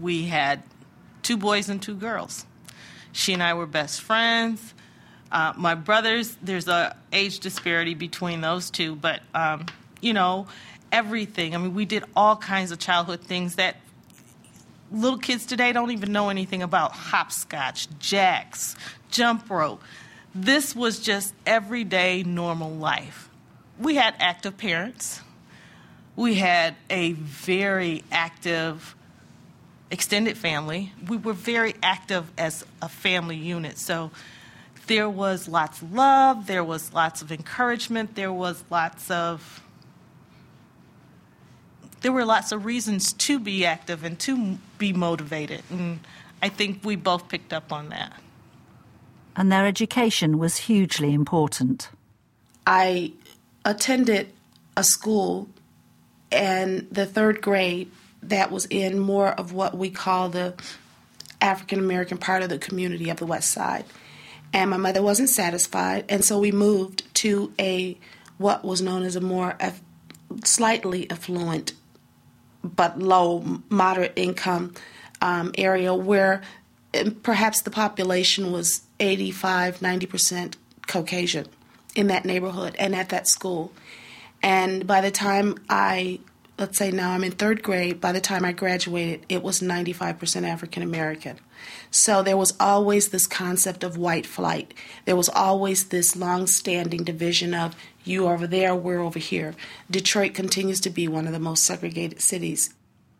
we had two boys and two girls. She and I were best friends. Uh, my brothers, there's a age disparity between those two, but um, you know, everything. I mean, we did all kinds of childhood things that little kids today don't even know anything about hopscotch, jacks, jump rope. This was just everyday normal life. We had active parents. We had a very active extended family. We were very active as a family unit. So there was lots of love, there was lots of encouragement, there was lots of there were lots of reasons to be active and to be motivated. And I think we both picked up on that. And their education was hugely important. I attended a school and the third grade that was in more of what we call the African American part of the community of the West Side. And my mother wasn't satisfied, and so we moved to a what was known as a more slightly affluent but low, moderate income um, area where um, perhaps the population was 85, 90% Caucasian in that neighborhood and at that school. And by the time I, let's say now I'm in third grade, by the time I graduated, it was 95% African American. So there was always this concept of white flight. There was always this long standing division of you over there, we're over here. Detroit continues to be one of the most segregated cities.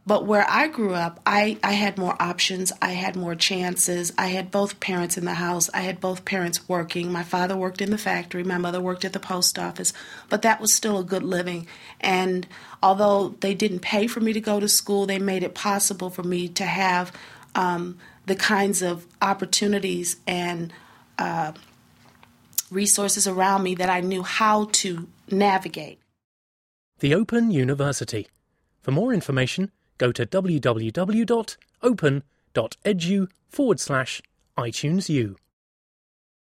But where I grew up, I, I had more options. I had more chances. I had both parents in the house. I had both parents working. My father worked in the factory. My mother worked at the post office. But that was still a good living. And although they didn't pay for me to go to school, they made it possible for me to have um, the kinds of opportunities and uh, resources around me that I knew how to navigate. The Open University. For more information, go to www.open.edu forward slash iTunes.